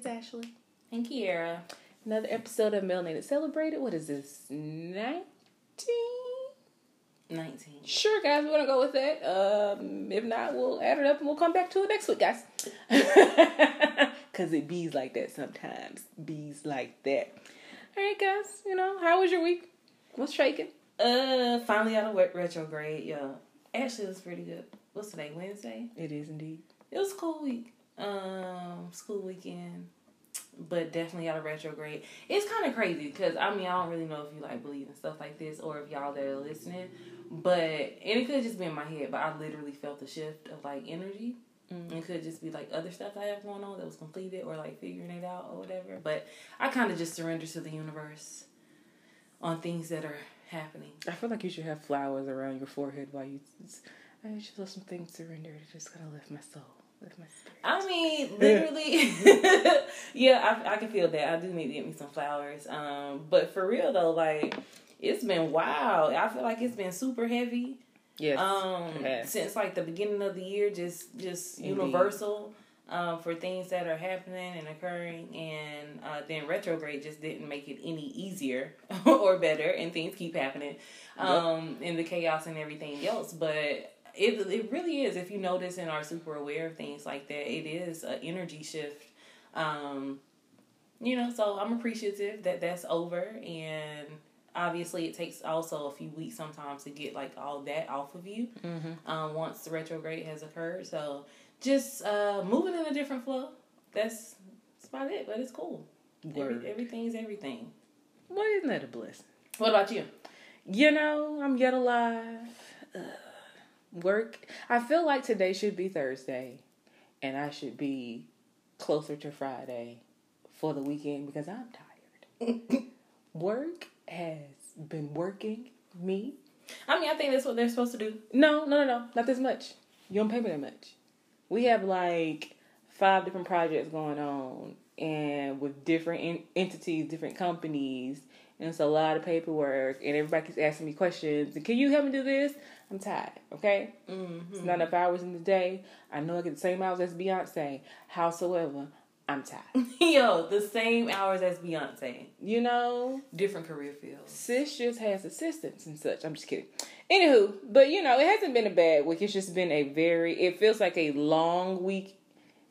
It's Ashley. And Kiera. Another episode of Melanated Celebrated. What is this? 19? 19. Sure, guys, we're to go with that. Um, if not, we'll add it up and we'll come back to it next week, guys. Because it bees like that sometimes. Bees like that. All right, guys, you know, how was your week? What's shaking? Uh, finally out of re- retrograde, yo. Actually, it was pretty good. What's today? Wednesday? It is indeed. It was a cool week. Um, school weekend. But definitely out of retrograde. It's kind of crazy because, I mean, I don't really know if you, like, believe in stuff like this or if y'all that are listening. But, and it could just be in my head, but I literally felt the shift of, like, energy. Mm. It could just be like other stuff I have going on that was completed or like figuring it out or whatever. But I kind of just surrender to the universe on things that are happening. I feel like you should have flowers around your forehead while you. I just let some things surrender. It just gotta lift my soul, lift my spirit. I mean, literally, yeah, I, I can feel that. I do need to get me some flowers. Um, but for real though, like it's been wild. I feel like it's been super heavy. Yes. Um, since like the beginning of the year, just just Indeed. universal. Um, for things that are happening and occurring, and uh, then retrograde just didn't make it any easier or better, and things keep happening, um, in the chaos and everything else. But it it really is. If you notice and are super aware of things like that, it is an energy shift. Um, you know, so I'm appreciative that that's over, and obviously it takes also a few weeks sometimes to get like all that off of you Mm-hmm. um, once the retrograde has occurred. So just uh, moving in a different flow. That's, that's about it. But it's cool. Every, everything's everything. Well, isn't that a blessing? What about you? You know, I'm yet alive. Ugh. Work. I feel like today should be Thursday, and I should be closer to Friday for the weekend because I'm tired. Work has been working me. I mean, I think that's what they're supposed to do. No, no, no, no, not this much. You don't pay me that much. We have like five different projects going on, and with different en- entities, different companies, and it's a lot of paperwork, and everybody keeps asking me questions. And can you help me do this? I'm tired. Okay, Mm-hmm. it's not enough hours in the day. I know I get the same hours as Beyonce. Howsoever, I'm tired. Yo, the same hours as Beyonce. You know, Different career fields. sis just has assistants and such. I'm just kidding. Anywho, but you know, it hasn't been a bad week. It's just been a very. It feels like a long week.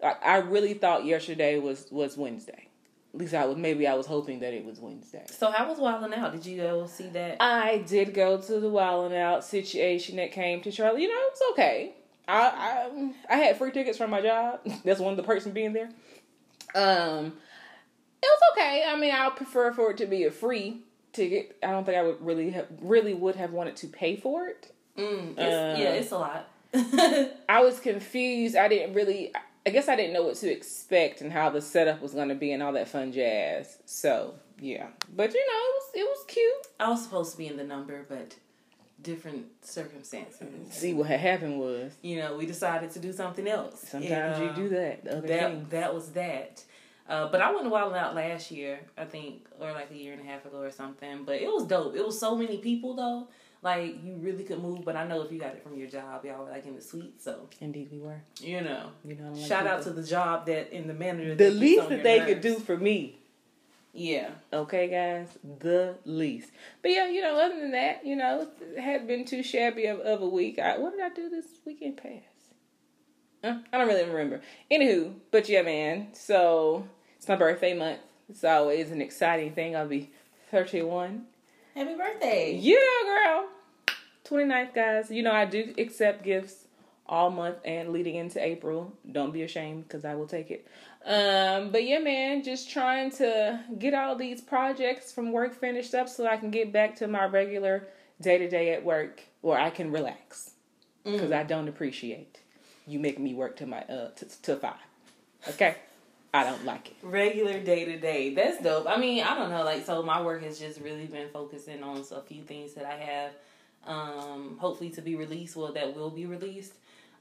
Like I really thought yesterday was was Wednesday. At least I was. Maybe I was hoping that it was Wednesday. So how was Wild 'N Out? Did you go see that? I did go to the Wild 'N Out situation that came to Charlie. You know, it was okay. I I I had free tickets from my job. That's one of the perks of being there. Um, it was okay. I mean, I would prefer for it to be a free ticket. I don't think I would really have really would have wanted to pay for it. Mm, it's, Uh, yeah, it's a lot. I was confused. I didn't really. I guess I didn't know what to expect and how the setup was going to be and all that fun jazz. So yeah, but you know, it was it was cute. I was supposed to be in the number, but different circumstances. See what had happened was You know, we decided to do something else. sometimes you do that. That that was that. Uh, but I went to Wild 'N Out last year, I think, or like a year and a half ago or something. But it was dope. It was so many people though. Like you really could move. But I know if you got it from your job, y'all were like in the suite. So Indeed, we were. you know, You know, like shout out to the job that in the manager. the least that they could do for me. Yeah. Okay, guys, the least. But yeah, you know, other than that, you know, it had been too shabby of, of a week. I, what did I do this weekend past? Uh, I don't really remember. Anywho, but yeah, man. So it's my birthday month. It's always an exciting thing. I'll be 31. Happy birthday. Yeah, girl. 29th, guys. You know, I do accept gifts all month and leading into April. Don't be ashamed because I will take it. Um, but yeah, man, just trying to get all these projects from work finished up so I can get back to my regular day to day at work where I can relax because I don't appreciate you making me work to my uh to, to five. Okay, I don't like it. regular day to day. That's dope. I mean, I don't know. Like, so my work has just really been focusing on a few things that I have, um, hopefully to be released. Well, that will be released,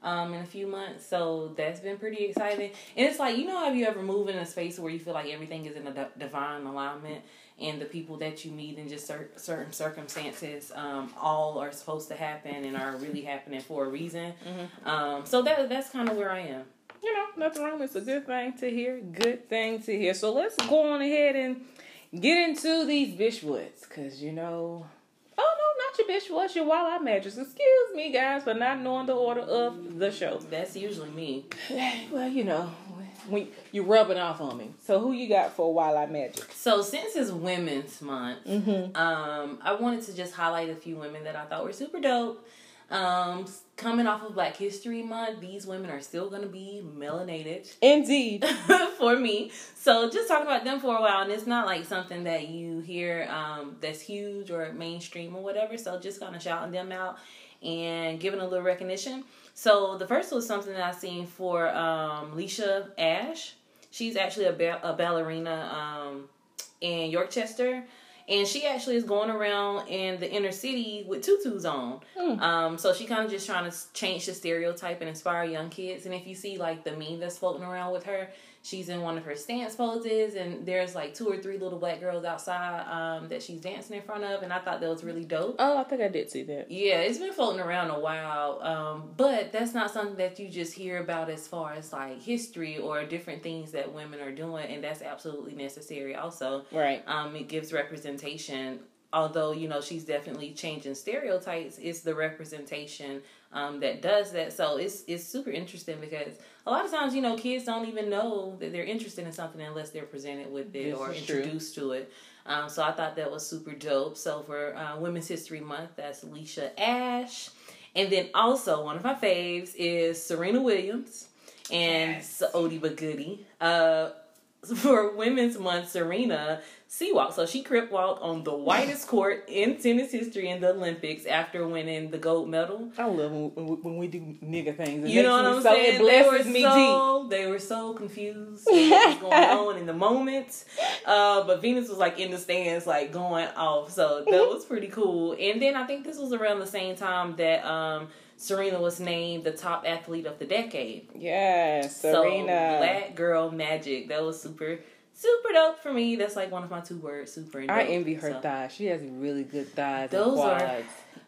um, in a few months. So that's been pretty exciting. And it's like, you know, have you ever moved in a space where you feel like everything is in a divine alignment, and the people that you meet in just cer- certain circumstances, um, all are supposed to happen and are really happening for a reason. Um, so that that's kind of where I am. You know, nothing wrong. It's a good thing to hear. Good thing to hear. So let's go on ahead and get into these Bishwoods, cause you know. Oh no, not your Bishwoods, your Walla Magics. Excuse me, guys, for not knowing the order of the show. That's usually me. Well, you know, when you rubbing off on me. So who you got for Walla Magic? So since it's Women's Month, Mm-hmm. um, I wanted to just highlight a few women that I thought were super dope. Um, coming off of Black History Month, these women are still gonna be melanated. Indeed. for me. So just talking about them for a while, and it's not like something that you hear um, that's huge or mainstream or whatever. So just kind of shouting them out and giving a little recognition. So the first was something that I seen for um, Leisha Ash. She's actually a, ba- a ballerina um, in Yorkchester. And she actually is going around in the inner city with tutus on. Hmm. Um, so she kind of just trying to change the stereotype and inspire young kids. And if you see like the meme that's floating around with her, she's in one of her stance poses, and there's like two or three little black girls outside um, that she's dancing in front of. And I thought that was really dope. Oh, I think I did see that. Yeah, it's been floating around a while, um, but that's not something that you just hear about as far as like history or different things that women are doing, and that's absolutely necessary. Also, Right. um, it gives representation. Although you know she's definitely changing stereotypes, it's the representation um, that does that. So it's it's super interesting because a lot of times you know kids don't even know that they're interested in something unless they're presented with it This or is true. introduced to it. Um, so I thought that was super dope. So for uh, Women's History Month, that's Alicia Ash, and then also one of my faves is Serena Williams and Yes. Odie Bagoody. Uh, for Women's Month, Serena C-walked. So she crip walked on the whitest court in tennis history in the Olympics after winning the gold medal. I love when, when, when we do nigga things. It You know what I'm so, saying? It blesses they me were deep. so, They were so confused what was going on in the moment. Uh, but Venus was like in the stands, like going off. So that was pretty cool. And then I think this was around the same time that um, Serena was named the top athlete of the decade. Yes, So Serena. Black Girl Magic. That was super, super dope for me. That's like one of my two words, super. I envy her So, thighs. She has really good thighs. Those and are-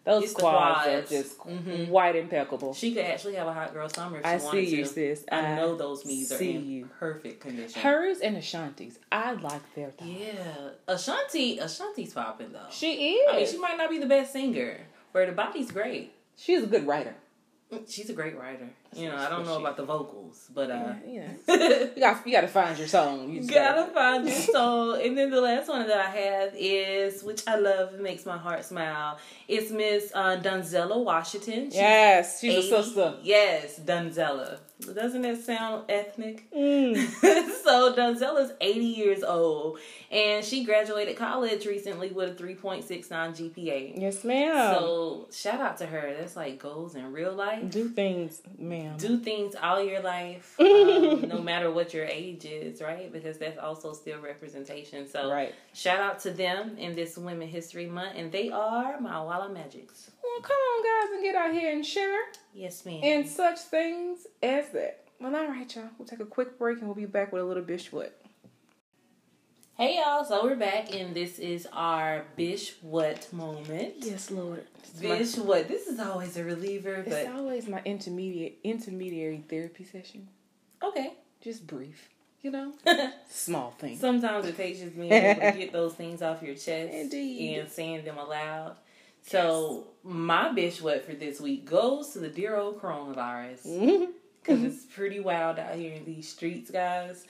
Those quads, quads. are just Mhm. white impeccable. She could actually have a hot girl summer if she I wanted see you, to. sis. I know those knees are in you. perfect condition. Hers and Ashanti's. I like their thighs. Yeah, Ashanti. Ashanti's popping though. She is. I mean, she might not be the best singer, but the body's great. She's a good writer. She's a great writer. You know, I don't know about the vocals, but uh, Yeah, yeah. you got you got to find your song. You just gotta find your soul. And then the last one that I have is, which I love, it makes my heart smile. It's Miss uh, Donzella Washington. She's Yes, she's 80 a sister. Yes, Donzella. Doesn't that sound ethnic? Mm. so Donzella's 80 years old, and she graduated college recently with a 3.69 GPA. Yes, ma'am. So shout out to her. That's like goals in real life. do things, ma'am. Do things all your life, um, no matter what your age is, right? Because that's also still representation. So right. shout out to them in this Women History Month, and they are my Walla Magics. Well, come on, guys, and get out here and share Yes, ma'am. and such things as that. Well, all right, y'all. We'll take a quick break and we'll be back with a little bish what. hey y'all, so we're back, and this is our Bish What moment. Yes, Lord. Bish What? This is always a reliever, but It's always my intermediate intermediary therapy session. okay. Just brief, you know, small things. Sometimes it takes just being able to get those things off your chest Indeed. and saying them aloud. So my bitch what for this week goes to the dear old coronavirus Mhm. because it's pretty wild out here in these streets, guys.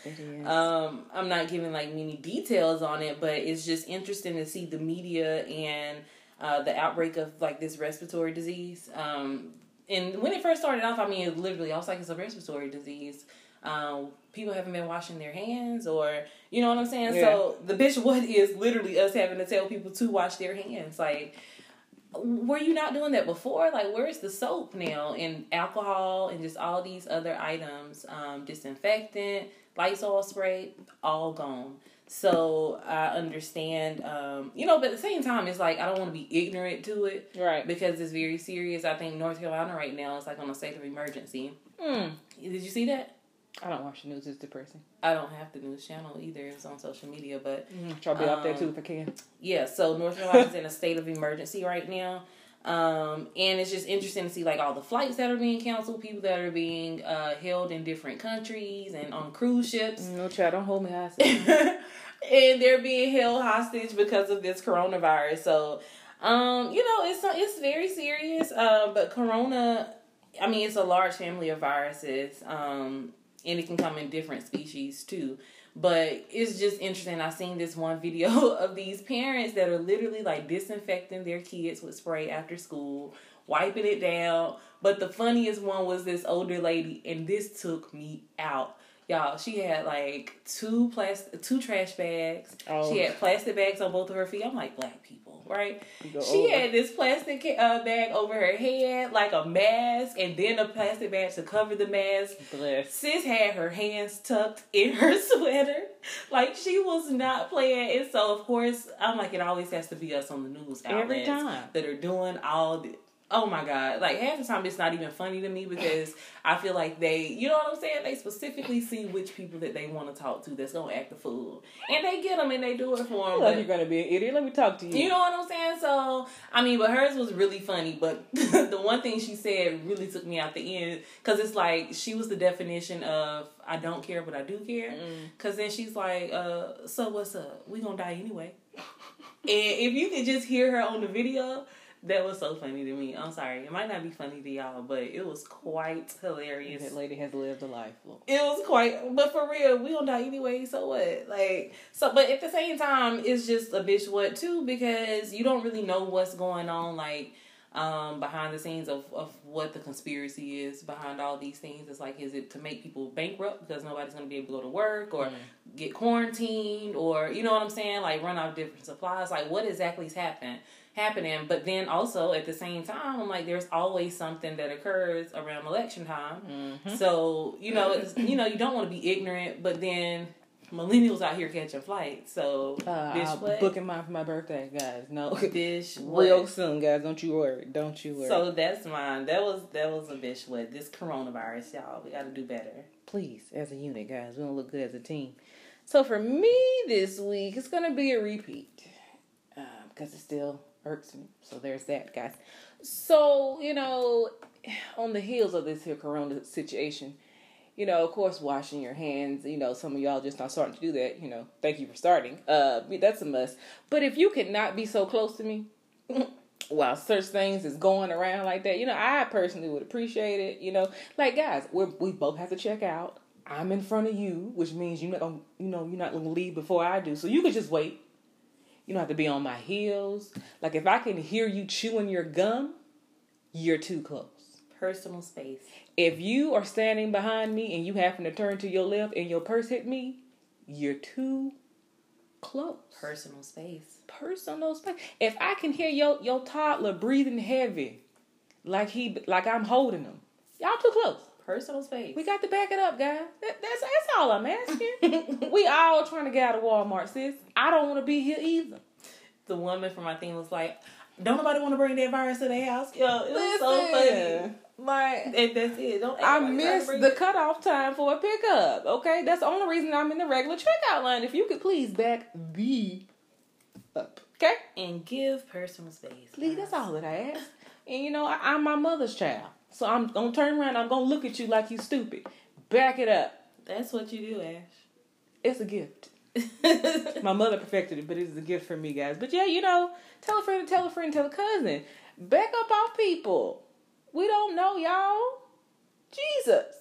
Um, I'm not giving like many details on it, but it's just interesting to see the media and uh, the outbreak of like this respiratory disease. Um, and when it first started off, I mean, it literally, I was like, it's a respiratory disease. Um, people haven't been washing their hands, or you know what I'm saying. So the bitch, what is literally us having to tell people to wash their hands? Like, were you not doing that before? Like, where's the soap now and alcohol and just all these other items, um, disinfectant, Lysol spray, all gone. So I understand, um, you know, but at the same time, it's like I don't want to be ignorant to it right. because it's very serious. I think North Carolina right now is like on a state of emergency. Mm. Did you see that? I don't watch the news. It's depressing. I don't have the news channel either. It's on social media, but Mm. Try to be out there Um, too if I can. yeah. So North Carolina's in a state of emergency right now. Um, and it's just interesting to see like all the flights that are being canceled, people that are being uh, held in different countries and on cruise ships. No child, don't hold me hostage. and they're being held hostage because of this coronavirus. So, um, you know, it's it's very serious. Uh, but corona, I mean, it's a large family of viruses. Um, and it can come in different species too. But it's just interesting. I've seen this one video of these parents that are literally like disinfecting their kids with spray after school, wiping it down. But the funniest one was this older lady, and this took me out. Y'all, she had like two plastic, two trash bags. Oh. She had plastic bags on both of her feet. I'm like, black people right? She had this plastic uh, bag over her head, like a mask, and then a plastic bag to cover the mask. Bless. Sis had her hands tucked in her sweater, like she was not playing. And so, of course, I'm like, it always has to be us on the news outlets Every time. that are doing all the oh my god. Like half the time it's not even funny to me because i feel like they you know what i'm saying? They specifically see which people that they want to talk to that's gonna act the fool. And they get them and they do it for them but, you're gonna be an idiot. Let me talk to you. You know what i'm saying? So i mean but hers was really funny but the one thing she said really took me out the end because it's like she was the definition of i don't care but i do care. Because mm. then she's like uh so what's up? We gonna die anyway. And if you could just hear her on the video that was so funny to me. I'm sorry. It might not be funny to y'all, but it was quite hilarious. That lady has lived a life. It was quite, but for real, we don't die anyway. So what? Like, so, but at the same time, it's just a bitch what too because you don't really know what's going on. Like, um, behind the scenes of, of what the conspiracy is behind all these things. It's like, is it to make people bankrupt because nobody's going to be able to go to work or mm. get quarantined or, you know what I'm saying? Like, run out of different supplies. Like, what exactly is happening? Happening. But then also at the same time, I'm like, there's always something that occurs around election time. Mm-hmm. So you know, it's, you know, you don't want to be ignorant, but then millennials out here catching flights. So uh, bitch, what? booking mine for my birthday, guys. No, bitch, real soon, guys. Don't you worry. Don't you worry. So that's mine. That was that was a bitch. What this coronavirus, y'all? We got to do better. Please, as a unit, guys, we don't look good as a team. So for me this week, it's gonna be a repeat because um, it's still irks me. So there's that, guys. So, you know, on the heels of this here corona situation, you know, of course, washing your hands, you know, some of y'all just not starting to do that, you know, thank you for starting. Uh, that's a must. But if you cannot be so close to me while such things is going around like that, you know, I personally would appreciate it, you know. Like, guys, we we both have to check out. I'm in front of you, which means you're not gonna, you know, you're not gonna leave before I do. So you could just wait you don't have to be on my heels. Like if I can hear you chewing your gum, you're too close. Personal space. If you are standing behind me and you happen to turn to your left and your purse hit me, you're too close. Personal space. Personal space. If I can hear your your toddler breathing heavy, like he like I'm holding him, y'all too close personal space. We got to back it up, guys. That, that's that's all I'm asking. we all trying to get out of Walmart, sis. I don't want to be here either. The woman from my thing was like, "Don't nobody want to bring that virus to their house." Yo, it was so funny. Like and that's it. Don't I missed the it. cutoff time for a pickup. Okay, that's the only reason I'm in the regular checkout line. If you could please back the up, okay, and give personal space. Please, that's all that I ask. And you know, I, I'm my mother's child. So I'm gonna turn around. I'm gonna look at you like you stupid. Back it up. That's what you do, Ash. It's a gift. My mother perfected it, but it is a gift for me, guys. But yeah, you know, tell a friend, tell a friend, tell a cousin. Back up off people. We don't know y'all. Jesus.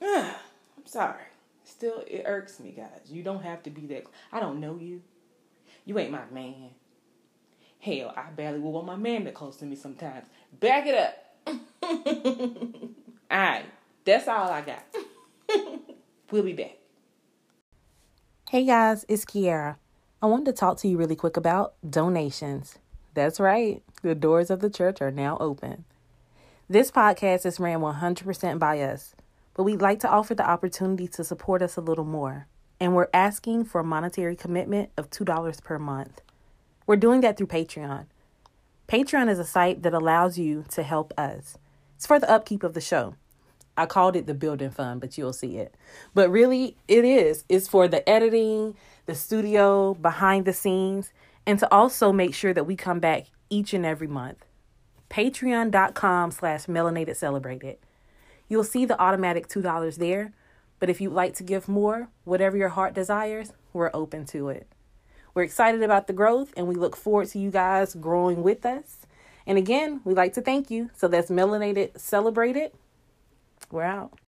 I'm sorry. Still, it irks me, guys. You don't have to be that. I don't know you. You ain't my man. Hell, I barely will want my man that close to me sometimes. Back it up. Alright, that's all I got. we'll be back. Hey guys, it's Kiara. I wanted to talk to you really quick about donations. That's right, the doors of the church are now open. This podcast is ran 100% by us, but we'd like to offer the opportunity to support us a little more. And we're asking for a monetary commitment of $2 per month. We're doing that through Patreon. Patreon is a site that allows you to help us. It's for the upkeep of the show. I called it the building fund, but you'll see it. But really, it is. It's for the editing, the studio, behind the scenes, and to also make sure that we come back each and every month. patreon.com slash melanated celebrated. You'll see the automatic $2 there, but if you'd like to give more, whatever your heart desires, we're open to it. We're excited about the growth and we look forward to you guys growing with us. And again, we'd like to thank you. So that's Melanated Celebrated. We're out.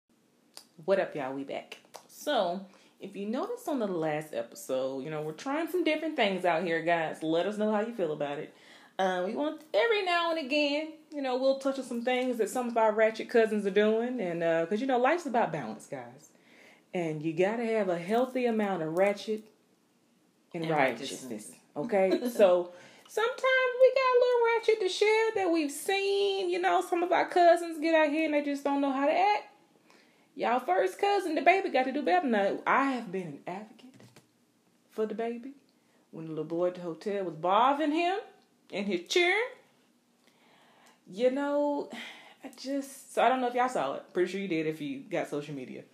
What up, y'all? We back. So, if you noticed on the last episode, you know, we're trying some different things out here, guys. Let us know how you feel about it. Um, we want every now and again, you know, we'll touch on some things that some of our ratchet cousins are doing, and because uh, you know, life's about balance, guys, and you gotta have a healthy amount of ratchet and, and righteousness. righteousness. Okay, so sometimes we got a little ratchet to share that we've seen. You know, some of our cousins get out here and they just don't know how to act. Y'all first cousin, DaBaby, got to do better. Now, I have been an advocate for DaBaby. When the little boy at the hotel was bothering him and his chair, you know, I just, so I don't know if y'all saw it. Pretty sure you did if you got social media.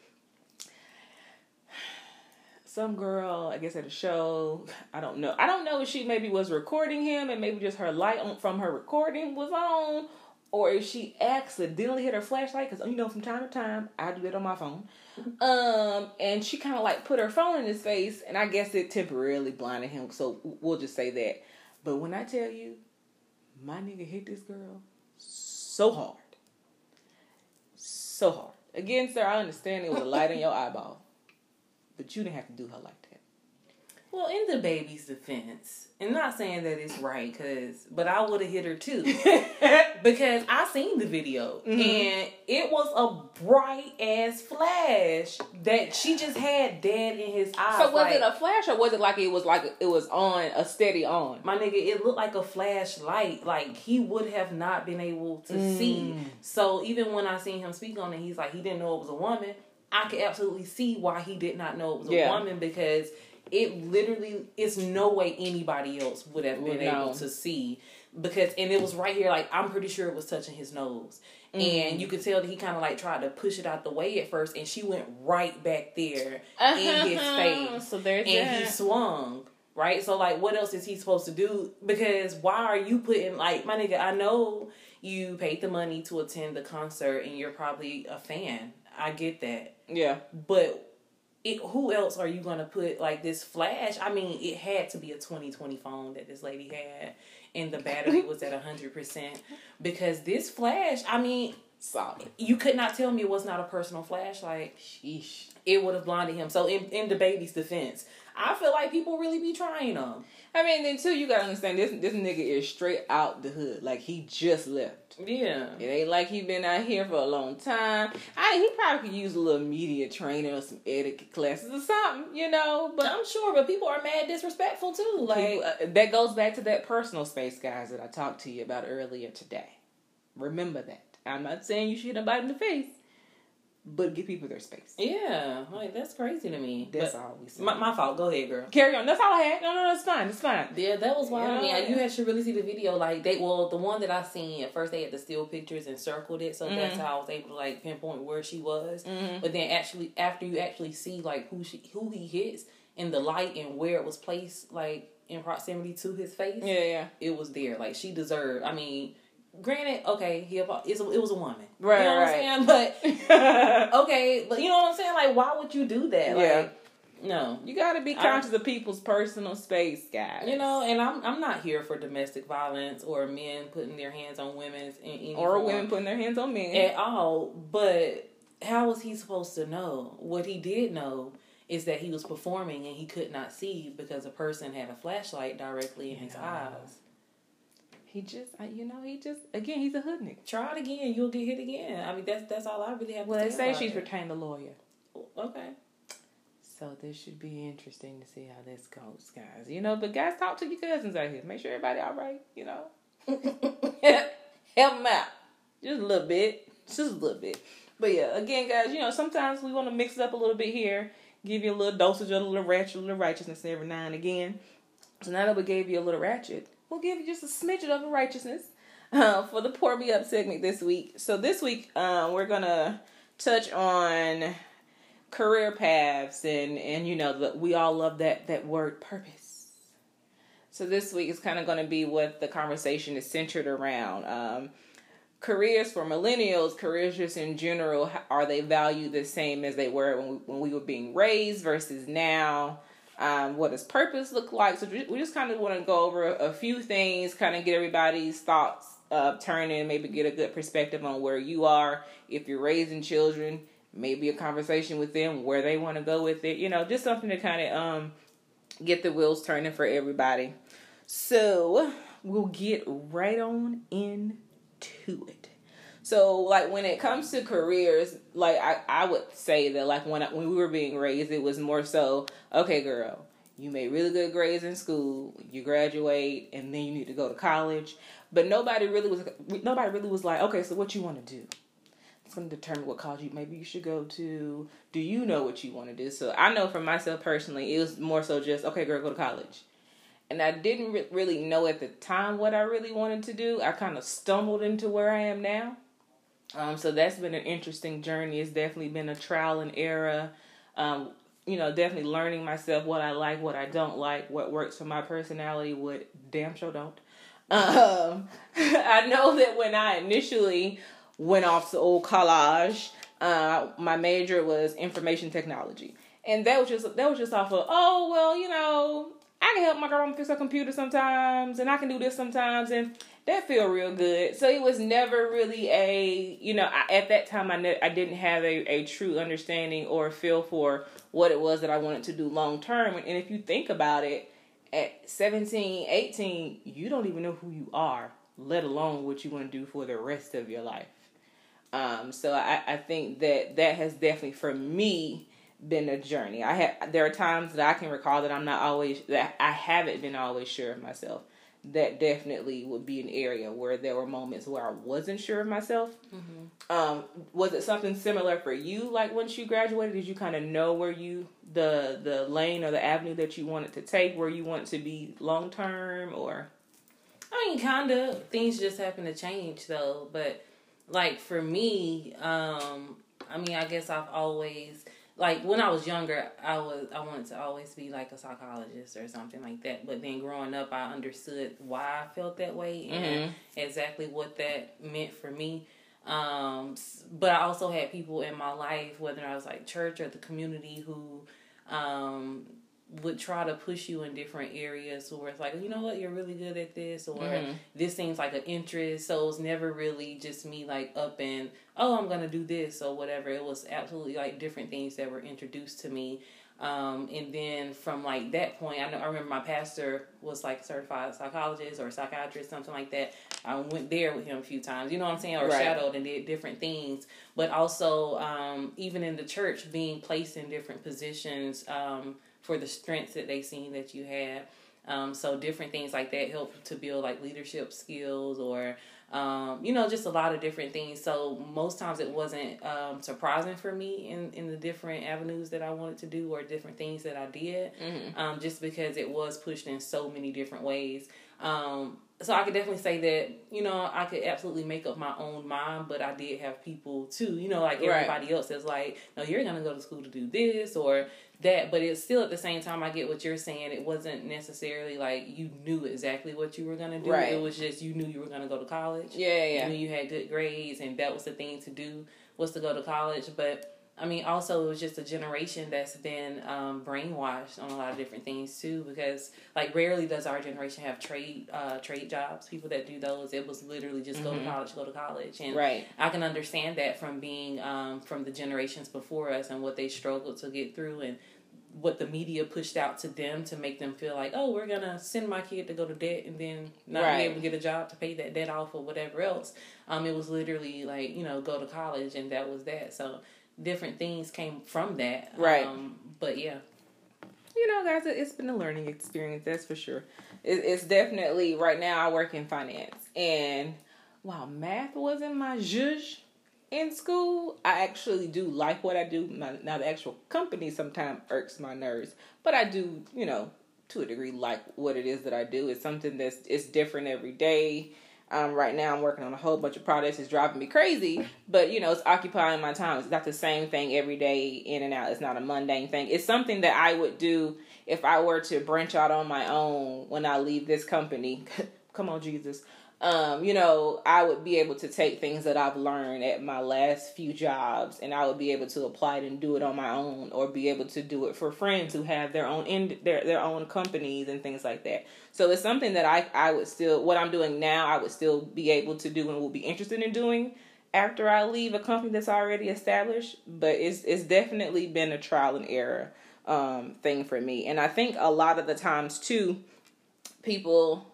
Some girl, I guess at a show, I don't know. I don't know if she maybe was recording him and maybe just her light on, from her recording was on or if she accidentally hit her flashlight, because you know from time to time I do that on my phone. Um, and she kind of like put her phone in his face, and I guess it temporarily blinded him. So we'll just say that. But when I tell you, my nigga hit this girl so hard, so hard. Again, sir, I understand it was a light in your eyeball, but you didn't have to do her like that. Well, in DaBaby's defense, and not saying that it's right, cause but I would have hit her too, because I seen the video mm-hmm. and it was a bright ass flash that she just had dead in his eyes. So was like, it a flash or was it like it was like it was on a steady on? My nigga, it looked like a flashlight. Like he would have not been able to mm. see. So even when I seen him speak on it, he's like he didn't know it was a woman. I could absolutely see why he did not know it was a yeah. woman because it literally is no way anybody else would have been no. able to see because and it was right here like i'm pretty sure it was touching his nose mm-hmm. and you could tell that he kind of like tried to push it out the way at first and she went right back there uh-huh. in his face so there's and that. he swung right so like what else is he supposed to do because why are you putting like my nigga i know you paid the money to attend the concert and you're probably a fan i get that yeah but it, who else are you gonna put like this flash? I mean, it had to be a 2020 phone that this lady had, and the battery was at hundred percent. Because this flash, I mean, solid. You could not tell me it was not a personal flashlight. Sheesh. It would have blinded him. So in in DaBaby's defense, I feel like people really be trying them. I mean, then too, you gotta understand this. This nigga is straight out the hood. Like he just left. Yeah. It ain't like he been out here for a long time. I he probably could use a little media training or some etiquette classes or something, you know. But I'm sure, but people are mad disrespectful too. Like people, uh, that goes back to that personal space, guys, that I talked to you about earlier today. Remember that. I'm not saying you should hit bite in the face but give people their space. Yeah, like that's crazy to me. That's but all we said. My, my, fault. Go ahead, girl. Carry on. That's all I had. No, no, that's fine. It's fine. Yeah, that was wild. Yeah. I mean, you should really see the video. Like they, well, the one that I seen at first, they had the still pictures and circled it, so mm-hmm. that's how I was able to like pinpoint where she was. Mm-hmm. But then actually, after you actually see like who she, who he hits in the light and where it was placed, like in proximity to his face. Yeah, yeah. It was there. Like she deserved. I mean granted, okay, he it's a, it was a woman, right? You know what. I'm saying? But okay, but you know what I'm saying? Like, why would you do that? Yeah. Like, no, you got to be conscious I, of people's personal space, guys. You know, and I'm I'm not here for domestic violence or men putting their hands on women in or form women putting their hands on men at all. But how was he supposed to know? What he did know is that he was performing and he could not see because a person had a flashlight directly in his eyes. He just, you know, he just again, he's a hood nigga. Try it again, you'll get hit again. I mean, that's that's all I really have. Well, they say she's it. retained a lawyer. Okay. So this should be interesting to see how this goes, guys. You know, but guys, talk to your cousins out here. Make sure everybody all right. You know, help them out just a little bit, just a little bit. But yeah, again, guys, you know, sometimes we want to mix it up a little bit here, give you a little dosage of a little ratchet, a little righteousness every now and again. So now that we gave you a little ratchet, we'll give you just a smidget of righteousness uh, for the Pour Me Up segment this week. So this week, uh, we're to touch on career paths and, and you know, the, we all love that, that word purpose. So this week is kind of going to be what the conversation is centered around. Um, careers for millennials, careers just in general, are they valued the same as they were when we, when we were being raised versus now? Um, what does purpose look like? So we just kind of want to go over a few things, kind of get everybody's thoughts uh, turning, maybe get a good perspective on where you are. If you're raising children, maybe a conversation with them where they want to go with it. You know, just something to kind of um, get the wheels turning for everybody. So we'll get right on into it. So like when it comes to careers, like I, I would say that like when I, when we were being raised, it was more so okay, girl. You made really good grades in school. You graduate, and then you need to go to college. But nobody really was nobody really was like, okay, so what you want to do? It's going to determine what college you maybe you should go to. Do you know what you want to do? So I know for myself personally, it was more so just okay, girl, go to college. And I didn't re- really know at the time what I really wanted to do. I kind of stumbled into where I am now. Um, so that's been an interesting journey. It's definitely been a trial and error. Um, you know, definitely learning myself what I like, what I don't like, what works for my personality, what damn sure don't. Um, I know that when I initially went off to old college. Uh, my major was information technology, and that was just that was just off of oh well, you know, I can help my girl fix her computer sometimes, and I can do this sometimes, and that feel real good. So it was never really a you know I, at that time I ne- I didn't have a, a true understanding or feel for what it was that I wanted to do long term. And if you think about it, at 17, 18, you don't even know who you are, let alone what you want to do for the rest of your life. Um, so I, I think that that has definitely for me been a journey. I have there are times that I can recall that I'm not always that I haven't been always sure of myself. That definitely would be an area where there were moments where I wasn't sure of myself. Mm-hmm. Um, was it something similar for you? Like once you graduated, did you kind of know where you the the lane or the avenue that you wanted to take, where you want to be long term, or? I mean, kind of things just happen to change though, but like for me, um, I mean, I guess I've always like when I was younger, I was I wanted to always be like a psychologist or something like that. But then growing up, I understood why I felt that way and mm-hmm. exactly what that meant for me. Um, but I also had people in my life, whether I was like church or the community, who um, would try to push you in different areas where it's like, you know what, you're really good at this, or mm-hmm. this seems like an interest. So it's never really just me like up and oh, I'm gonna do this or whatever. It was absolutely like different things that were introduced to me. Um, and then from like that point, I know I remember my pastor was like certified psychologist or psychiatrist, something like that. I went there with him a few times, you know what I'm saying, or right. shadowed and did different things. But also, um, even in the church, being placed in different positions. Um, for the strengths that they've seen that you had. Um, so different things like that help to build like leadership skills or um, you know just a lot of different things. So most times it wasn't um, surprising for me in in the different avenues that I wanted to do or different things that I did, mm-hmm. Um, just because it was pushed in so many different ways. Um, so I could definitely say that you know I could absolutely make up my own mind, but I did have people too, you know, like everybody right. else that's like, no, you're gonna go to school to do this or that, but it's still at the same time I get what you're saying. It wasn't necessarily like you knew exactly what you were gonna do. Right. It was just you knew you were gonna go to college. Yeah, yeah. You knew you had good grades, and that was the thing to do was to go to college, but I mean, also it was just a generation that's been um, brainwashed on a lot of different things too. Because like rarely does our generation have trade uh, trade jobs. People that do those, it was literally just mm-hmm. go to mm-hmm. college, go to college, and right. I can understand that from being um, from the generations before us and what they struggled to get through and what the media pushed out to them to make them feel like, oh, we're gonna send my kid to go to debt and then not right. be able to get a job to pay that debt off or whatever else. Um, it was literally like you know go to college and that was that. So different things came from that. Right. Um, but yeah. You know, guys, it's been a learning experience. That's for sure. It's definitely right now. I work in finance, and while math wasn't my zhuzh in school, I actually do like what I do. now, the actual company sometimes irks my nerves, but I do, you know, to a degree, like what it is that I do. It's something that's it's different every day. Um, right now, I'm working on a whole bunch of projects. It's driving me crazy, but you know, it's occupying my time. It's not the same thing every day, in and out. It's not a mundane thing. It's something that I would do if I were to branch out on my own when I leave this company, come on, Jesus. Um, you know, I would be able to take things that I've learned at my last few jobs and I would be able to apply it and do it on my own or be able to do it for friends who have their own in their their own companies and things like that. So it's something that I I would still what I'm doing now I would still be able to do and will be interested in doing after I leave a company that's already established, but it's it's definitely been a trial and error um, thing for me. And I think a lot of the times too, people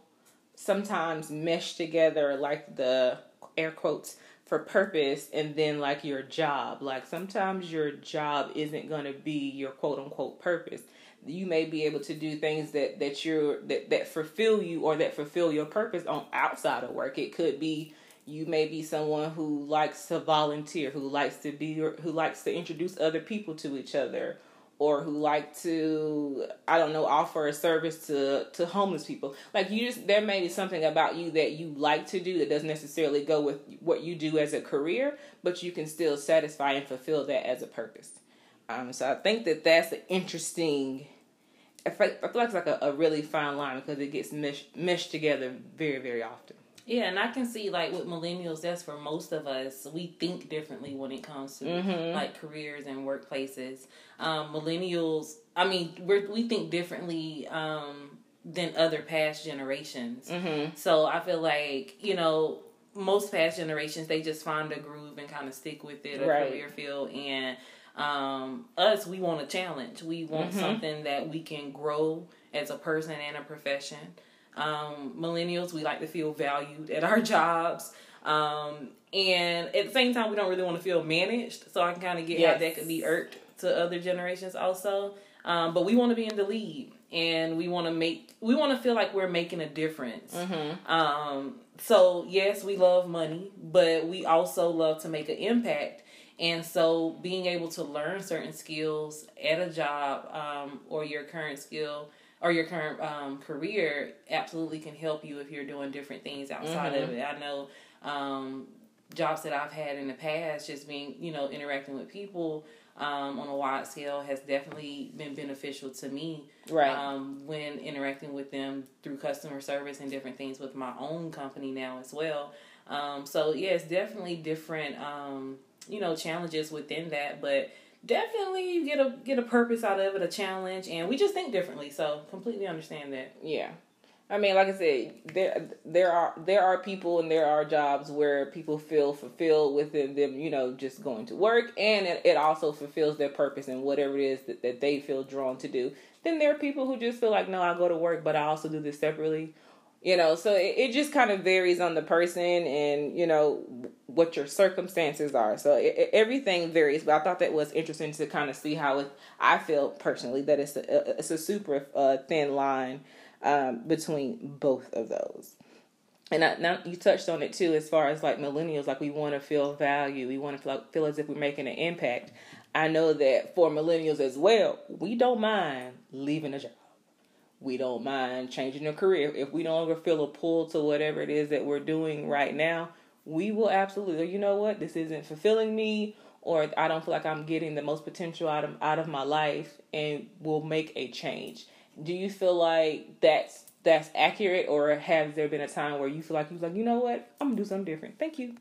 sometimes mesh together like the air quotes for purpose and then like your job. Like sometimes your job isn't going to be your quote unquote purpose. You may be able to do things that that you're that that fulfill you or that fulfill your purpose on outside of work. It could be you may be someone who likes to volunteer, who likes to be who likes to introduce other people to each other or who like to I don't know offer a service to to homeless people. Like you just there may be something about you that you like to do that doesn't necessarily go with what you do as a career, but you can still satisfy and fulfill that as a purpose. Um, so I think that that's an interesting. I feel, I feel like it's like a, a really fine line because it gets meshed, meshed together very very often. Yeah, and I can see like with millennials, that's for most of us. We think differently when it comes to mm-hmm. like careers and workplaces. Um, millennials, I mean, we we think differently um, than other past generations. Mm-hmm. So I feel like you know most past generations they just find a groove and kind of stick with it, a right. career field, and um, us we want a challenge. We want mm-hmm. something that we can grow as a person and a profession. Um, millennials, we like to feel valued at our jobs. Um, and at the same time, we don't really want to feel managed. So I can kind of get yes. how that could be irked to other generations also. Um, but we want to be in the lead and we want to make, we want to feel like we're making a difference. Mm-hmm. Um, so yes, we love money, but we also love to make an impact. And so being able to learn certain skills at a job um, or your current skill or your current um, career absolutely can help you if you're doing different things outside mm-hmm. of it. I know um, jobs that I've had in the past, just being, you know, interacting with people um, on a wide scale has definitely been beneficial to me. Right. Um, when interacting with them through customer service and different things with my own company now as well. Um, so, yeah, it's definitely different, um, you know, challenges within that. But definitely get a get a purpose out of it, a challenge, and we just think differently. So completely understand that. Yeah. I mean, like I said, there there are there are people and there are jobs where people feel fulfilled within them, you know, just going to work, and it, it also fulfills their purpose and whatever it is that, that they feel drawn to do. Then there are people who just feel like, no, I go to work, but I also do this separately, you know. So it, it just kind of varies on the person and you know what your circumstances are. So it, everything varies, but I thought that was interesting to kind of see how it. I feel personally that it's a it's a super uh, thin line um, between both of those. And I, now you touched on it too, as far as like millennials, like we want to feel value, we want to feel, feel as if we're making an impact. I know that for millennials as well, we don't mind leaving a job. We don't mind changing a career. If we don't ever feel a pull to whatever it is that we're doing right now, we will absolutely, you know what, this isn't fulfilling me or I don't feel like I'm getting the most potential out of out of my life and will make a change. Do you feel like that's that's accurate or has there been a time where you feel like you was like, you know what, I'm gonna do something different. Thank you.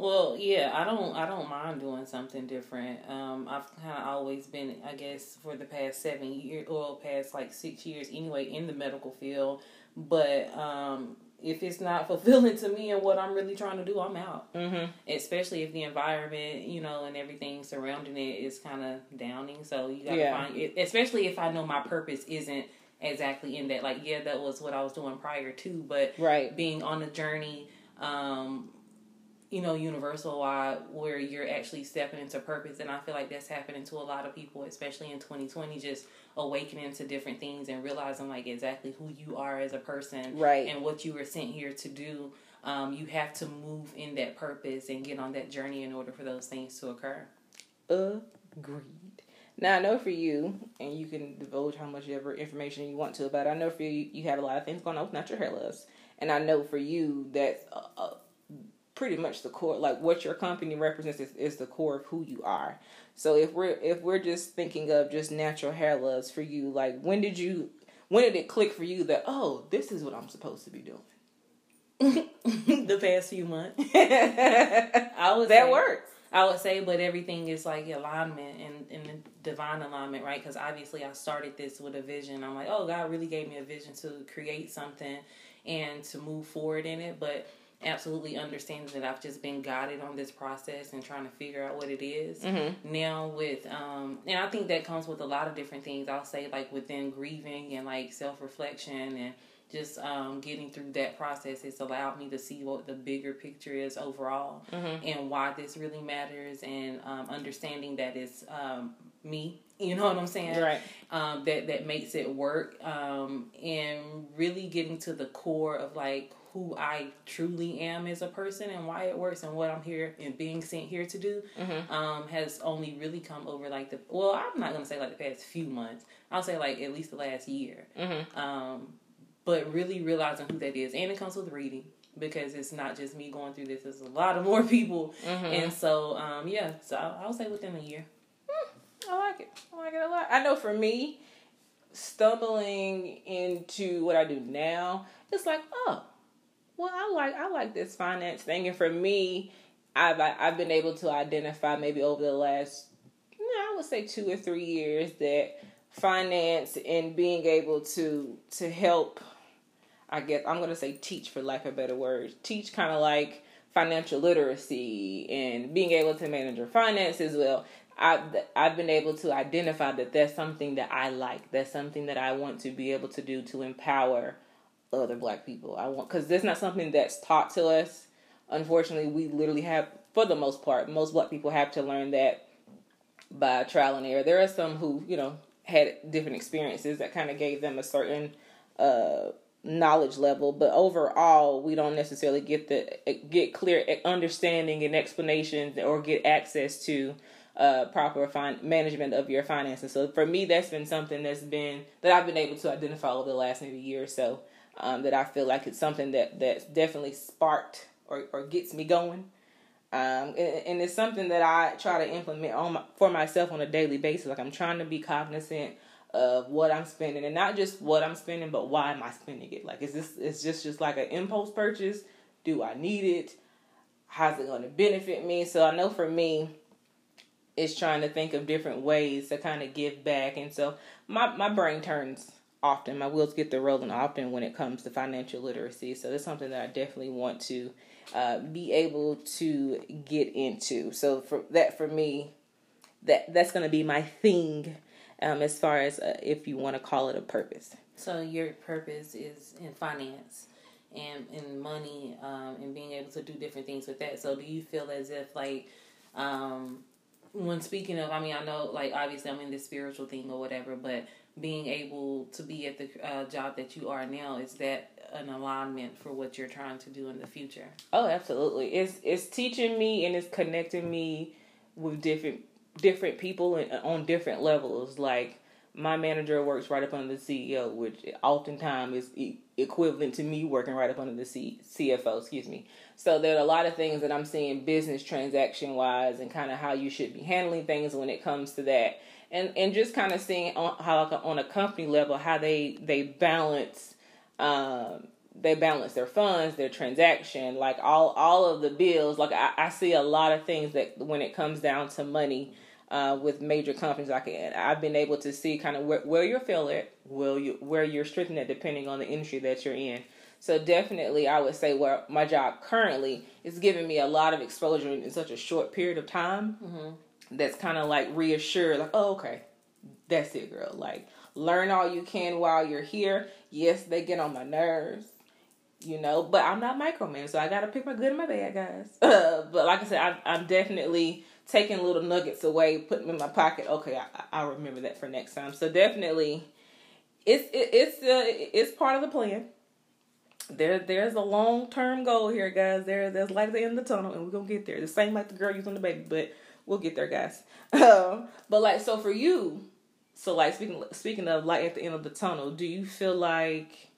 Well, yeah, I don't I don't mind doing something different. Um, I've kind of always been, I guess, for the past seven years, or past like six years anyway, in the medical field. But um, if it's not fulfilling to me and what I'm really trying to do, I'm out. Mm-hmm. Especially if the environment, you know, and everything surrounding it is kind of downing. So you got to yeah. find it, especially if I know my purpose isn't exactly in that. Like, yeah, that was what I was doing prior to, but right. being on a journey, um, you know, universal wide where you're actually stepping into purpose. And I feel like that's happening to a lot of people, especially in 2020, just awakening to different things and realizing like exactly who you are as a person. Right. And what you were sent here to do. Um, you have to move in that purpose and get on that journey in order for those things to occur. Agreed. Now I know for you, and you can divulge how much ever information you want to about. It, I know for you, you have a lot of things going on with Natural Hair loss, and I know for you that uh pretty much the core. Like what your company represents is, is the core of who you are. So if we're if we're just thinking of just natural hair loves for you, like when did you when did it click for you that oh this is what I'm supposed to be doing? the past few months. I would that say, works. I would say, but everything is like alignment and, and divine alignment, right? Because obviously, I started this with a vision. I'm like, oh, God really gave me a vision to create something and to move forward in it. But absolutely understanding that I've just been guided on this process and trying to figure out what it is. Mm-hmm. Now with um and I think that comes with a lot of different things. I'll say like within grieving and like self reflection and just um, getting through that process it's allowed me to see what the bigger picture is overall mm-hmm. and why this really matters and um, understanding that it's um, me you know what i'm saying right um, that that makes it work um, and really getting to the core of like who I truly am as a person and why it works and what I'm here and being sent here to do mm-hmm. um, has only really come over like the well I'm not gonna say like the past few months. I'll say like at least the last year. Mm-hmm. um, but really realizing who that is. And it comes with reading because it's not just me going through this. There's a lot of more people. Mm-hmm. and so um, yeah. So I, will say within a year. Hmm, I like it. I like it a lot. I know for me stumbling into what I do now it's like oh well, I like I like this finance thing, and for me, I've I've been able to identify maybe over the last, I would say two or three years that finance and being able to to help, I guess I'm gonna say teach for lack of better words, teach kind of like financial literacy and being able to manage your finances well. I've, I've been able to identify that that's something that I like. That's something that I want to be able to do to empower other black people. I want because there's not something that's taught to us. Unfortunately, we literally have, for the most part, most black people have to learn that by trial and error. There are some who, you know, had different experiences that kind of gave them a certain uh, knowledge level, but overall, we don't necessarily get the get clear understanding and explanations or get access to uh, proper fin- management of your finances. So for me, that's been something that's been that I've been able to identify over the last maybe year or so um, that I feel like it's something that that's definitely sparked or, or gets me going. Um, and, and, it's something that I try to implement on my, for myself on a daily basis. Like I'm trying to be cognizant of what I'm spending, and not just what I'm spending, but why am I spending it? Like, is this is just just like an impulse purchase? Do I need it? How's it going to benefit me? So I know for me, it's trying to think of different ways to kind of give back, and so my my brain turns often. My wheels get the rolling often when it comes to financial literacy. So it's something that I definitely want to uh, be able to get into. So for that, for me, that that's going to be my thing. Um, as far as uh, if you want to call it a purpose. So your purpose is in finance and in money um, and being able to do different things with that. So do you feel as if like um, when speaking of, I mean, I know like obviously I'm in this spiritual thing or whatever, but being able to be at the uh, job that you are now is that an alignment for what you're trying to do in the future oh absolutely it's it's teaching me and it's connecting me with different different people and on different levels like my manager works right up under the CEO, which oftentimes is e- equivalent to me working right up under the C- CFO. Excuse me. So there are a lot of things that I'm seeing business transaction wise, and kind of how you should be handling things when it comes to that and and just kind of seeing on, how like on a company level how they they balance um, they balance their funds, their transaction, like all all of the bills. Like I, I see a lot of things that when it comes down to money uh, with major companies, like I've been able to see kind of where, where you're feeling, where you where you're strengthened at, depending on the industry that you're in. So definitely, I would say where my job currently is giving me a lot of exposure in such a short period of time. Mm-hmm that's kind of like reassured, like, oh, okay, that's it, girl. Like, learn all you can while you're here. Yes, they get on my nerves, you know, but I'm not microman, so I gotta pick my good and my bad, guys. But like I said, I, I'm definitely taking little nuggets away, putting them in my pocket. Okay, I, I'll remember that for next time. So definitely, it's it, it's uh, it's part of the plan. There, there's a long term goal here, guys. There, there's light at the end of the tunnel, and we're gonna get there. The same like the girl using the baby, but we'll get there, guys. Um, but like, so for you, so like speaking speaking of light at the end of the tunnel, do you feel like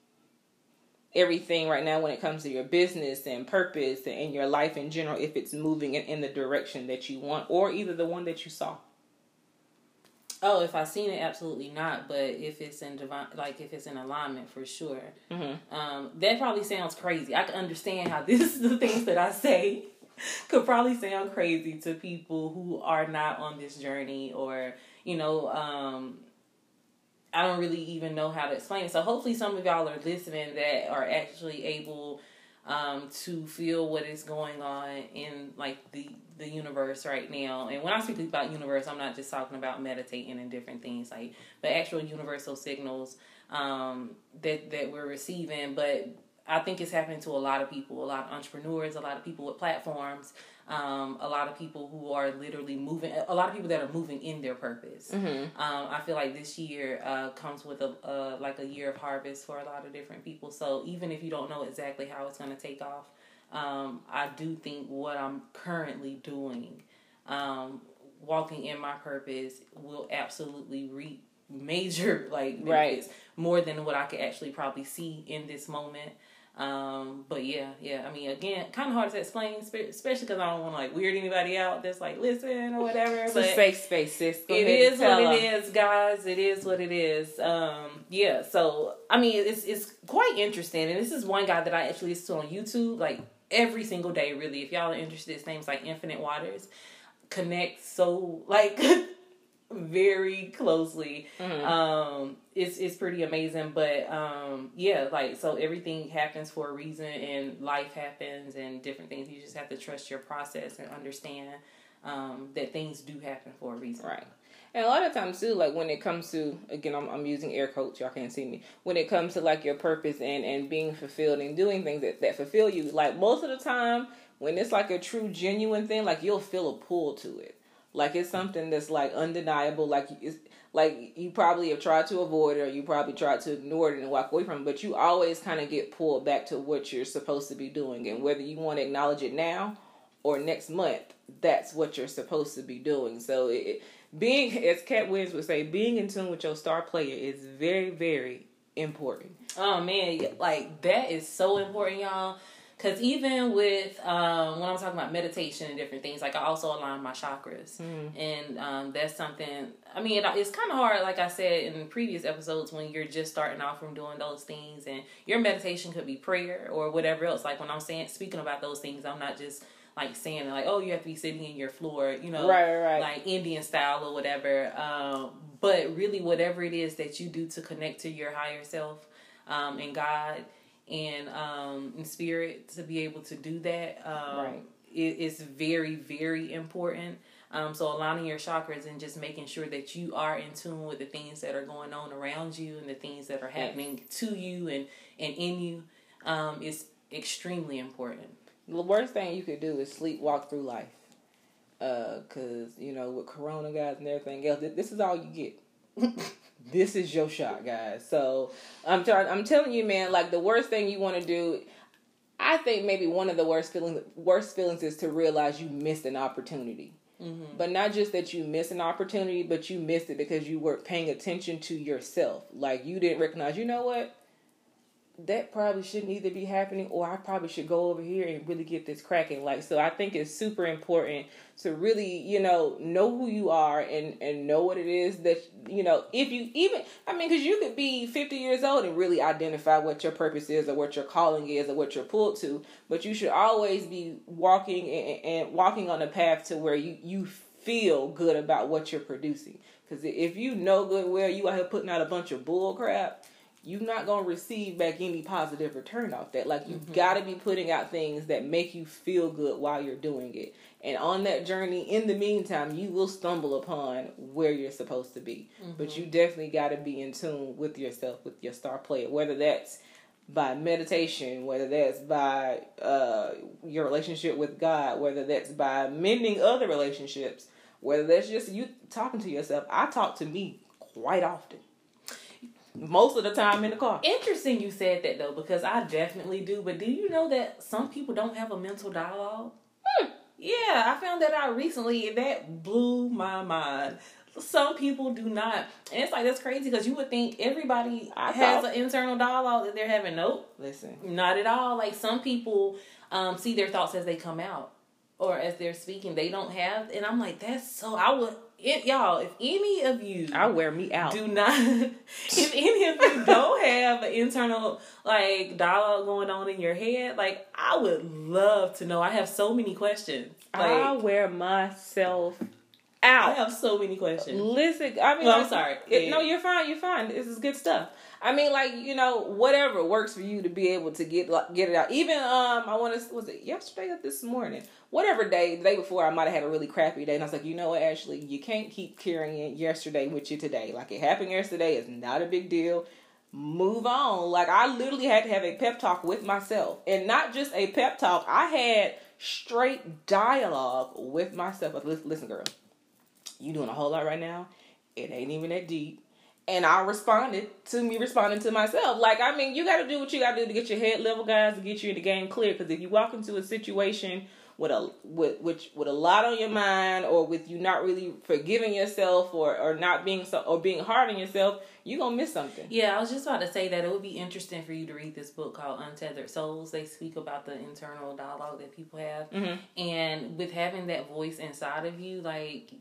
everything right now when it comes to your business and purpose and your life in general if it's moving in, in the direction that you want or either the one that you saw Oh, if I seen it, absolutely not. But if it's in divine, like if it's in alignment, for sure. mm-hmm. Um, that probably sounds crazy. I can understand how this is the things that I say could probably sound crazy to people who are not on this journey, or you know, um, I don't really even know how to explain it. So hopefully, some of y'all are listening that are actually able um, to feel what is going on in like the the universe right now. And when I speak about universe, I'm not just talking about meditating and different things like, but actual universal signals um, that that we're receiving. But I think it's happening to a lot of people, a lot of entrepreneurs, a lot of people with platforms, um, a lot of people who are literally moving, a lot of people that are moving in their purpose. Mm-hmm. Um, I feel like this year uh, comes with a uh, like a year of harvest for a lot of different people. So even if you don't know exactly how it's going to take off, um, I do think what I'm currently doing, um, walking in my purpose, will absolutely reap major like benefits Right. more than what I could actually probably see in this moment. Um, but yeah, yeah. I mean, again, kind of hard to explain, especially because I don't want to like weird anybody out. That's like listen or whatever. it's but a safe space sis Go it is what tell it is, guys. It is what it is. Um, yeah. So I mean, it's it's quite interesting, and this is one guy that I actually listen to on YouTube like every single day. Really, if y'all are interested, his name's like Infinite Waters. Connect so like very closely. Mhm. Um, it's it's pretty amazing, but um, yeah, like so everything happens for a reason, and life happens, and different things. You just have to trust your process and understand um, that things do happen for a reason. Right. And a lot of times too, like when it comes to again, I'm I'm using air quotes. Y'all can't see me. When it comes to like your purpose and and being fulfilled and doing things that that fulfill you, like most of the time when it's like a true genuine thing, like you'll feel a pull to it. Like it's something that's like undeniable. Like it's like you probably have tried to avoid it or you probably tried to ignore it and walk away from it, but you always kind of get pulled back to what you're supposed to be doing. And whether you want to acknowledge it now or next month, that's what you're supposed to be doing. So it, being, as Katt Williams would say, being in tune with your star player is very, very important. Oh man, like that is so important, y'all. Cause even with um, when I'm talking about meditation and different things, like I also align my chakras, and um, that's something. I mean, it, it's kind of hard, like I said in previous episodes, when you're just starting off from doing those things, and your meditation could be prayer or whatever else. Like when I'm saying speaking about those things, I'm not just like saying like, oh, you have to be sitting in your floor, you know, Right, right. like Indian style or whatever. Um, but really, whatever it is that you do to connect to your higher self um, and God and um, in spirit to be able to do that um, Right. it, very, very important. Um, so aligning your chakras and just making sure that you are in tune with the things that are going on around you and the things that are happening to you and, and in you um, is extremely important. The worst thing you could do is sleepwalk through life. Uh, cause you know with Corona guys and everything else, this is all you get. this is your shot, guys. So I'm trying. I'm telling you, man. Like the worst thing you want to do, I think maybe one of the worst feelings, worst feelings is to realize you missed an opportunity. Mm-hmm. But not just that you missed an opportunity, but you missed it because you weren't paying attention to yourself. Like you didn't recognize. You know what? That probably shouldn't either be happening or I probably should go over here and really get this cracking. Like so I think it's super important to really, you know, know who you are and and know what it is that you know, if you even I mean cuz you could be 50 years old and really identify what your purpose is or what your calling is or what you're pulled to, but you should always be walking and, and walking on a path to where you you feel good about what you're producing. Cuz if you know good well you here putting out a bunch of bull crap, you're not gonna receive back any positive return off that. Like you've gotta be putting out things that make you feel good while you're doing it. And on that journey, in the meantime, you will stumble upon where you're supposed to be. But you definitely gotta be in tune with yourself, with your star player, whether that's by meditation, whether that's by uh, your relationship with God, whether that's by mending other relationships, whether that's just you talking to yourself. I talk to me quite often. Most of the time in the car. Interesting you said that though, because I definitely do. But do you know that some people don't have a mental dialogue? Hmm. Yeah, I found that out recently, and that blew my mind. some people do not. And it's like that's crazy because you would think everybody I has thought- an internal dialogue that they're having. Nope, Listen, not at all. Like some people um, see their thoughts as they come out or as they're speaking. They don't have, and I'm like, that's so. I would, it, y'all. If any of you I wear me out. do not if any of you don't have an internal like dialogue going on in your head like i would love to know i have so many questions like I wear myself i have so many questions Listen, I mean, Well, I'm sorry. it- Yeah. no, you're fine. You're fine. This is good stuff. I mean, like you know, whatever works for you to be able to get like, get it out. Even um, I want to was it yesterday or this morning? Whatever day, the day before, I might have had a really crappy day, and I was like, you know what, Ashley, you can't keep carrying it yesterday with you today. Like it happened yesterday is not a big deal. Move on. Like I literally had to have a pep talk with myself, and not just a pep talk. I had straight dialogue with myself. Listen, listen, girl, you doing a whole lot right now. It ain't even that deep. And I responded to me responding to myself. Like, I mean, you got to do what you got to do to get your head level, guys, to get you in the game clear. Because if you walk into a situation with a with which with a lot on your mind, or with you not really forgiving yourself, or or not being so or being hard on yourself, you're gonna miss something. yeah i was just about to say that it would be interesting for you to read this book called untethered souls they speak about the internal dialogue that people have Mhm. and with having that voice inside of you like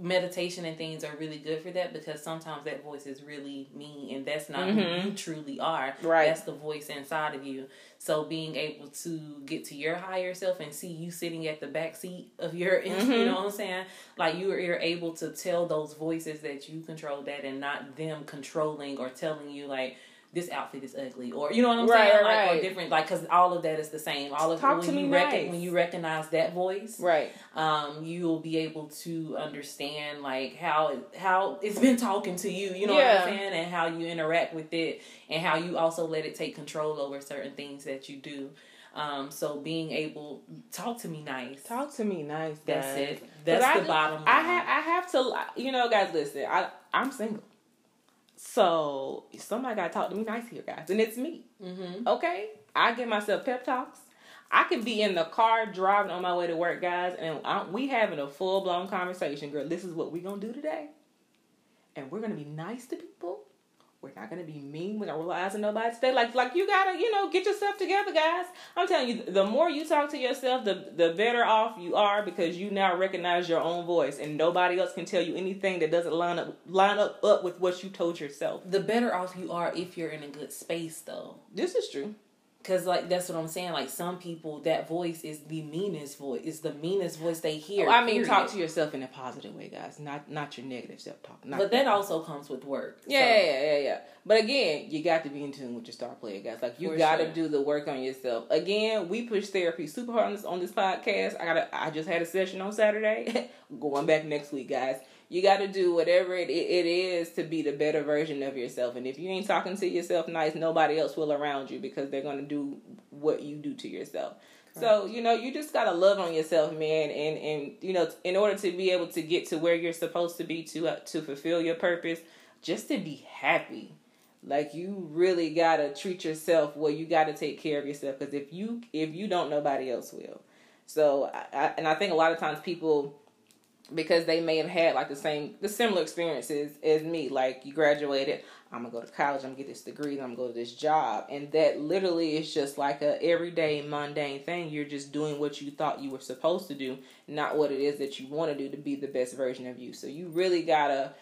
meditation and things are really good for that because sometimes that voice is really me and that's not Mhm. who you truly are Right. that's the voice inside of you so being able to get to your higher self and see you sitting at the back seat of your you Mhm. know what i'm saying like you are you're able to tell those voices that you control that and not them controlling or telling you like this outfit is ugly or you know what i'm Right, saying like right. or different like because all of that is the same all of Talk when to you me rec- nice. when you recognize that voice Right. um, you will be able to understand like how it, how it's been talking to you, you know Yeah. what I'm saying, and how you interact with it, and how you also let it take control over certain things that you do. Um, so being able talk to me nice. Talk to me nice. That's guys. it. That's I the just- bottom line. I have I have to you know guys listen I I'm single, so somebody got to talk to me nice here guys, and it's me. mm-hmm. Okay, I give myself pep talks. I can be in the car driving on my way to work, guys, and I, we having a full blown conversation. Girl, this is what we gonna do today, and we're gonna be nice to people. We're not gonna be mean. We're not realizing nobody today. Like, like you gotta, you know, get yourself together, guys. I'm telling you, the more you talk to yourself, the the better off you are because you now recognize your own voice, and nobody else can tell you anything that doesn't line up line up up with what you told yourself. The better off you are if you're in a good space, though. This is true. Cause like that's what I'm saying. Like some people, that voice is the meanest voice. Is the meanest voice they hear. Oh, I mean, period. talk to yourself in a positive way, guys. Not not your negative self talk. But that also comes with work. yeah, So- yeah, yeah, yeah, yeah. But again, you got to be in tune with your star player, guys. Like you got to sure. do the work on yourself. Again, we push therapy super hard on this on this podcast. I got I just had a session on Saturday. Going back next week, guys. You got to do whatever it, it is to be the better version of yourself. And if you ain't talking to yourself nice, nobody else will around you because they're gonna do what you do to yourself. So you know, you just gotta love on yourself, man, and and you know, in order to be able to get to where you're supposed to be to uh, to fulfill your purpose, just to be happy. Like you really gotta treat yourself well. You gotta take care of yourself because if you if you don't, nobody else will. So, I, I, and I think a lot of times people because they may have had like the same the similar experiences as me. Like you graduated i'm gonna go to college i'm gonna get this degree then i'm gonna go to this job. And that literally is just like a everyday mundane thing. You're just doing what you thought you were supposed to do not what it is that you want to do to be the best version of you. So you really gotta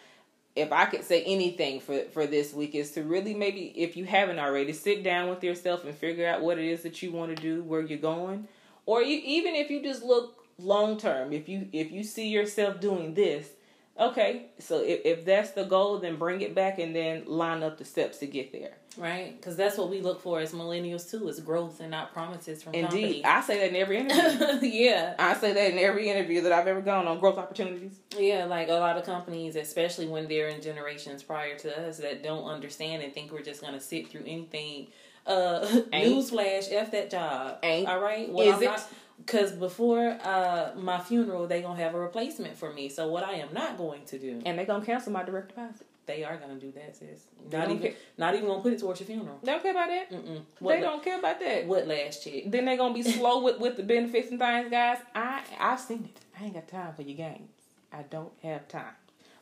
if I could say anything for for this week is to really maybe if you haven't already sit down with yourself and figure out what it is that you want to do, where you're going, or you, even if you just look long term, if you if you see yourself doing this, okay, so if, if that's the goal, then bring it back and then line up the steps to get there. Right, because that's what we look for as millennials too: is growth and not promises from Indeed, I say that in every interview. yeah, I say that in every interview that I've ever gone on growth opportunities. yeah. Like a lot of companies, especially when they're in generations prior to us, that don't understand and think we're just gonna sit through anything. Uh, newsflash: f that job. Ain't. all right. What Is I'm it? Not, Cause before uh my funeral, they gonna have a replacement for me. So what I am not going to do, And they're gonna cancel my direct deposit. they are gonna do that, sis. They Not even, care. not even gonna put it towards your funeral. They don't care about that. Mm-mm. They What, don't care about that. what last check? then they're gonna be slow with, with the benefits and things, guys. I I've seen it. I ain't got time for your games. I don't have time.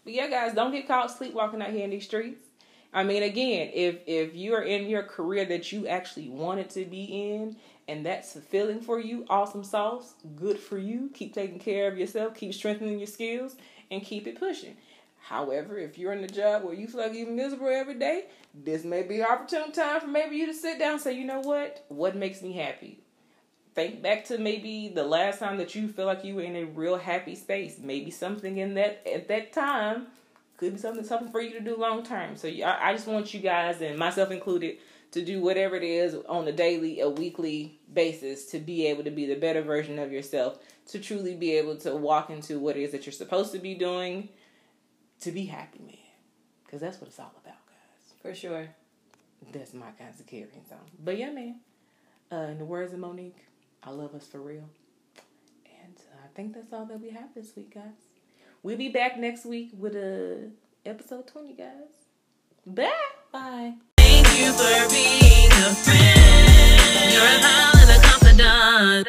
But yeah, guys, don't get caught sleepwalking out here in these streets. I mean, again, if if you're in your career that you actually wanted to be in, and that's fulfilling for you, awesome sauce, good for you. Keep taking care of yourself, keep strengthening your skills, and keep it pushing. However, if you're in a job where you feel like you're miserable every day, this may be an opportune time for maybe you to sit down and say, you know what? What makes me happy? Think back to maybe the last time that you feel like you were in a real happy space. Maybe something in that at that time could be something something for you to do long term. So I, I just want you guys and myself included to do whatever it is on a daily, a weekly basis to be able to be the better version of yourself, to truly be able to walk into what it is that you're supposed to be doing, to be happy, man. Because that's what it's all about, guys. For sure. That's my kinds of carrying song. But yeah, man. Uh, in the words of Mo'Nique, I love us for real. And uh, I think that's all that we have this week, guys. We'll be back next week with a uh, episode 20, guys. Bye. Bye. Thank you for being a friend. You're a pal and a confidant.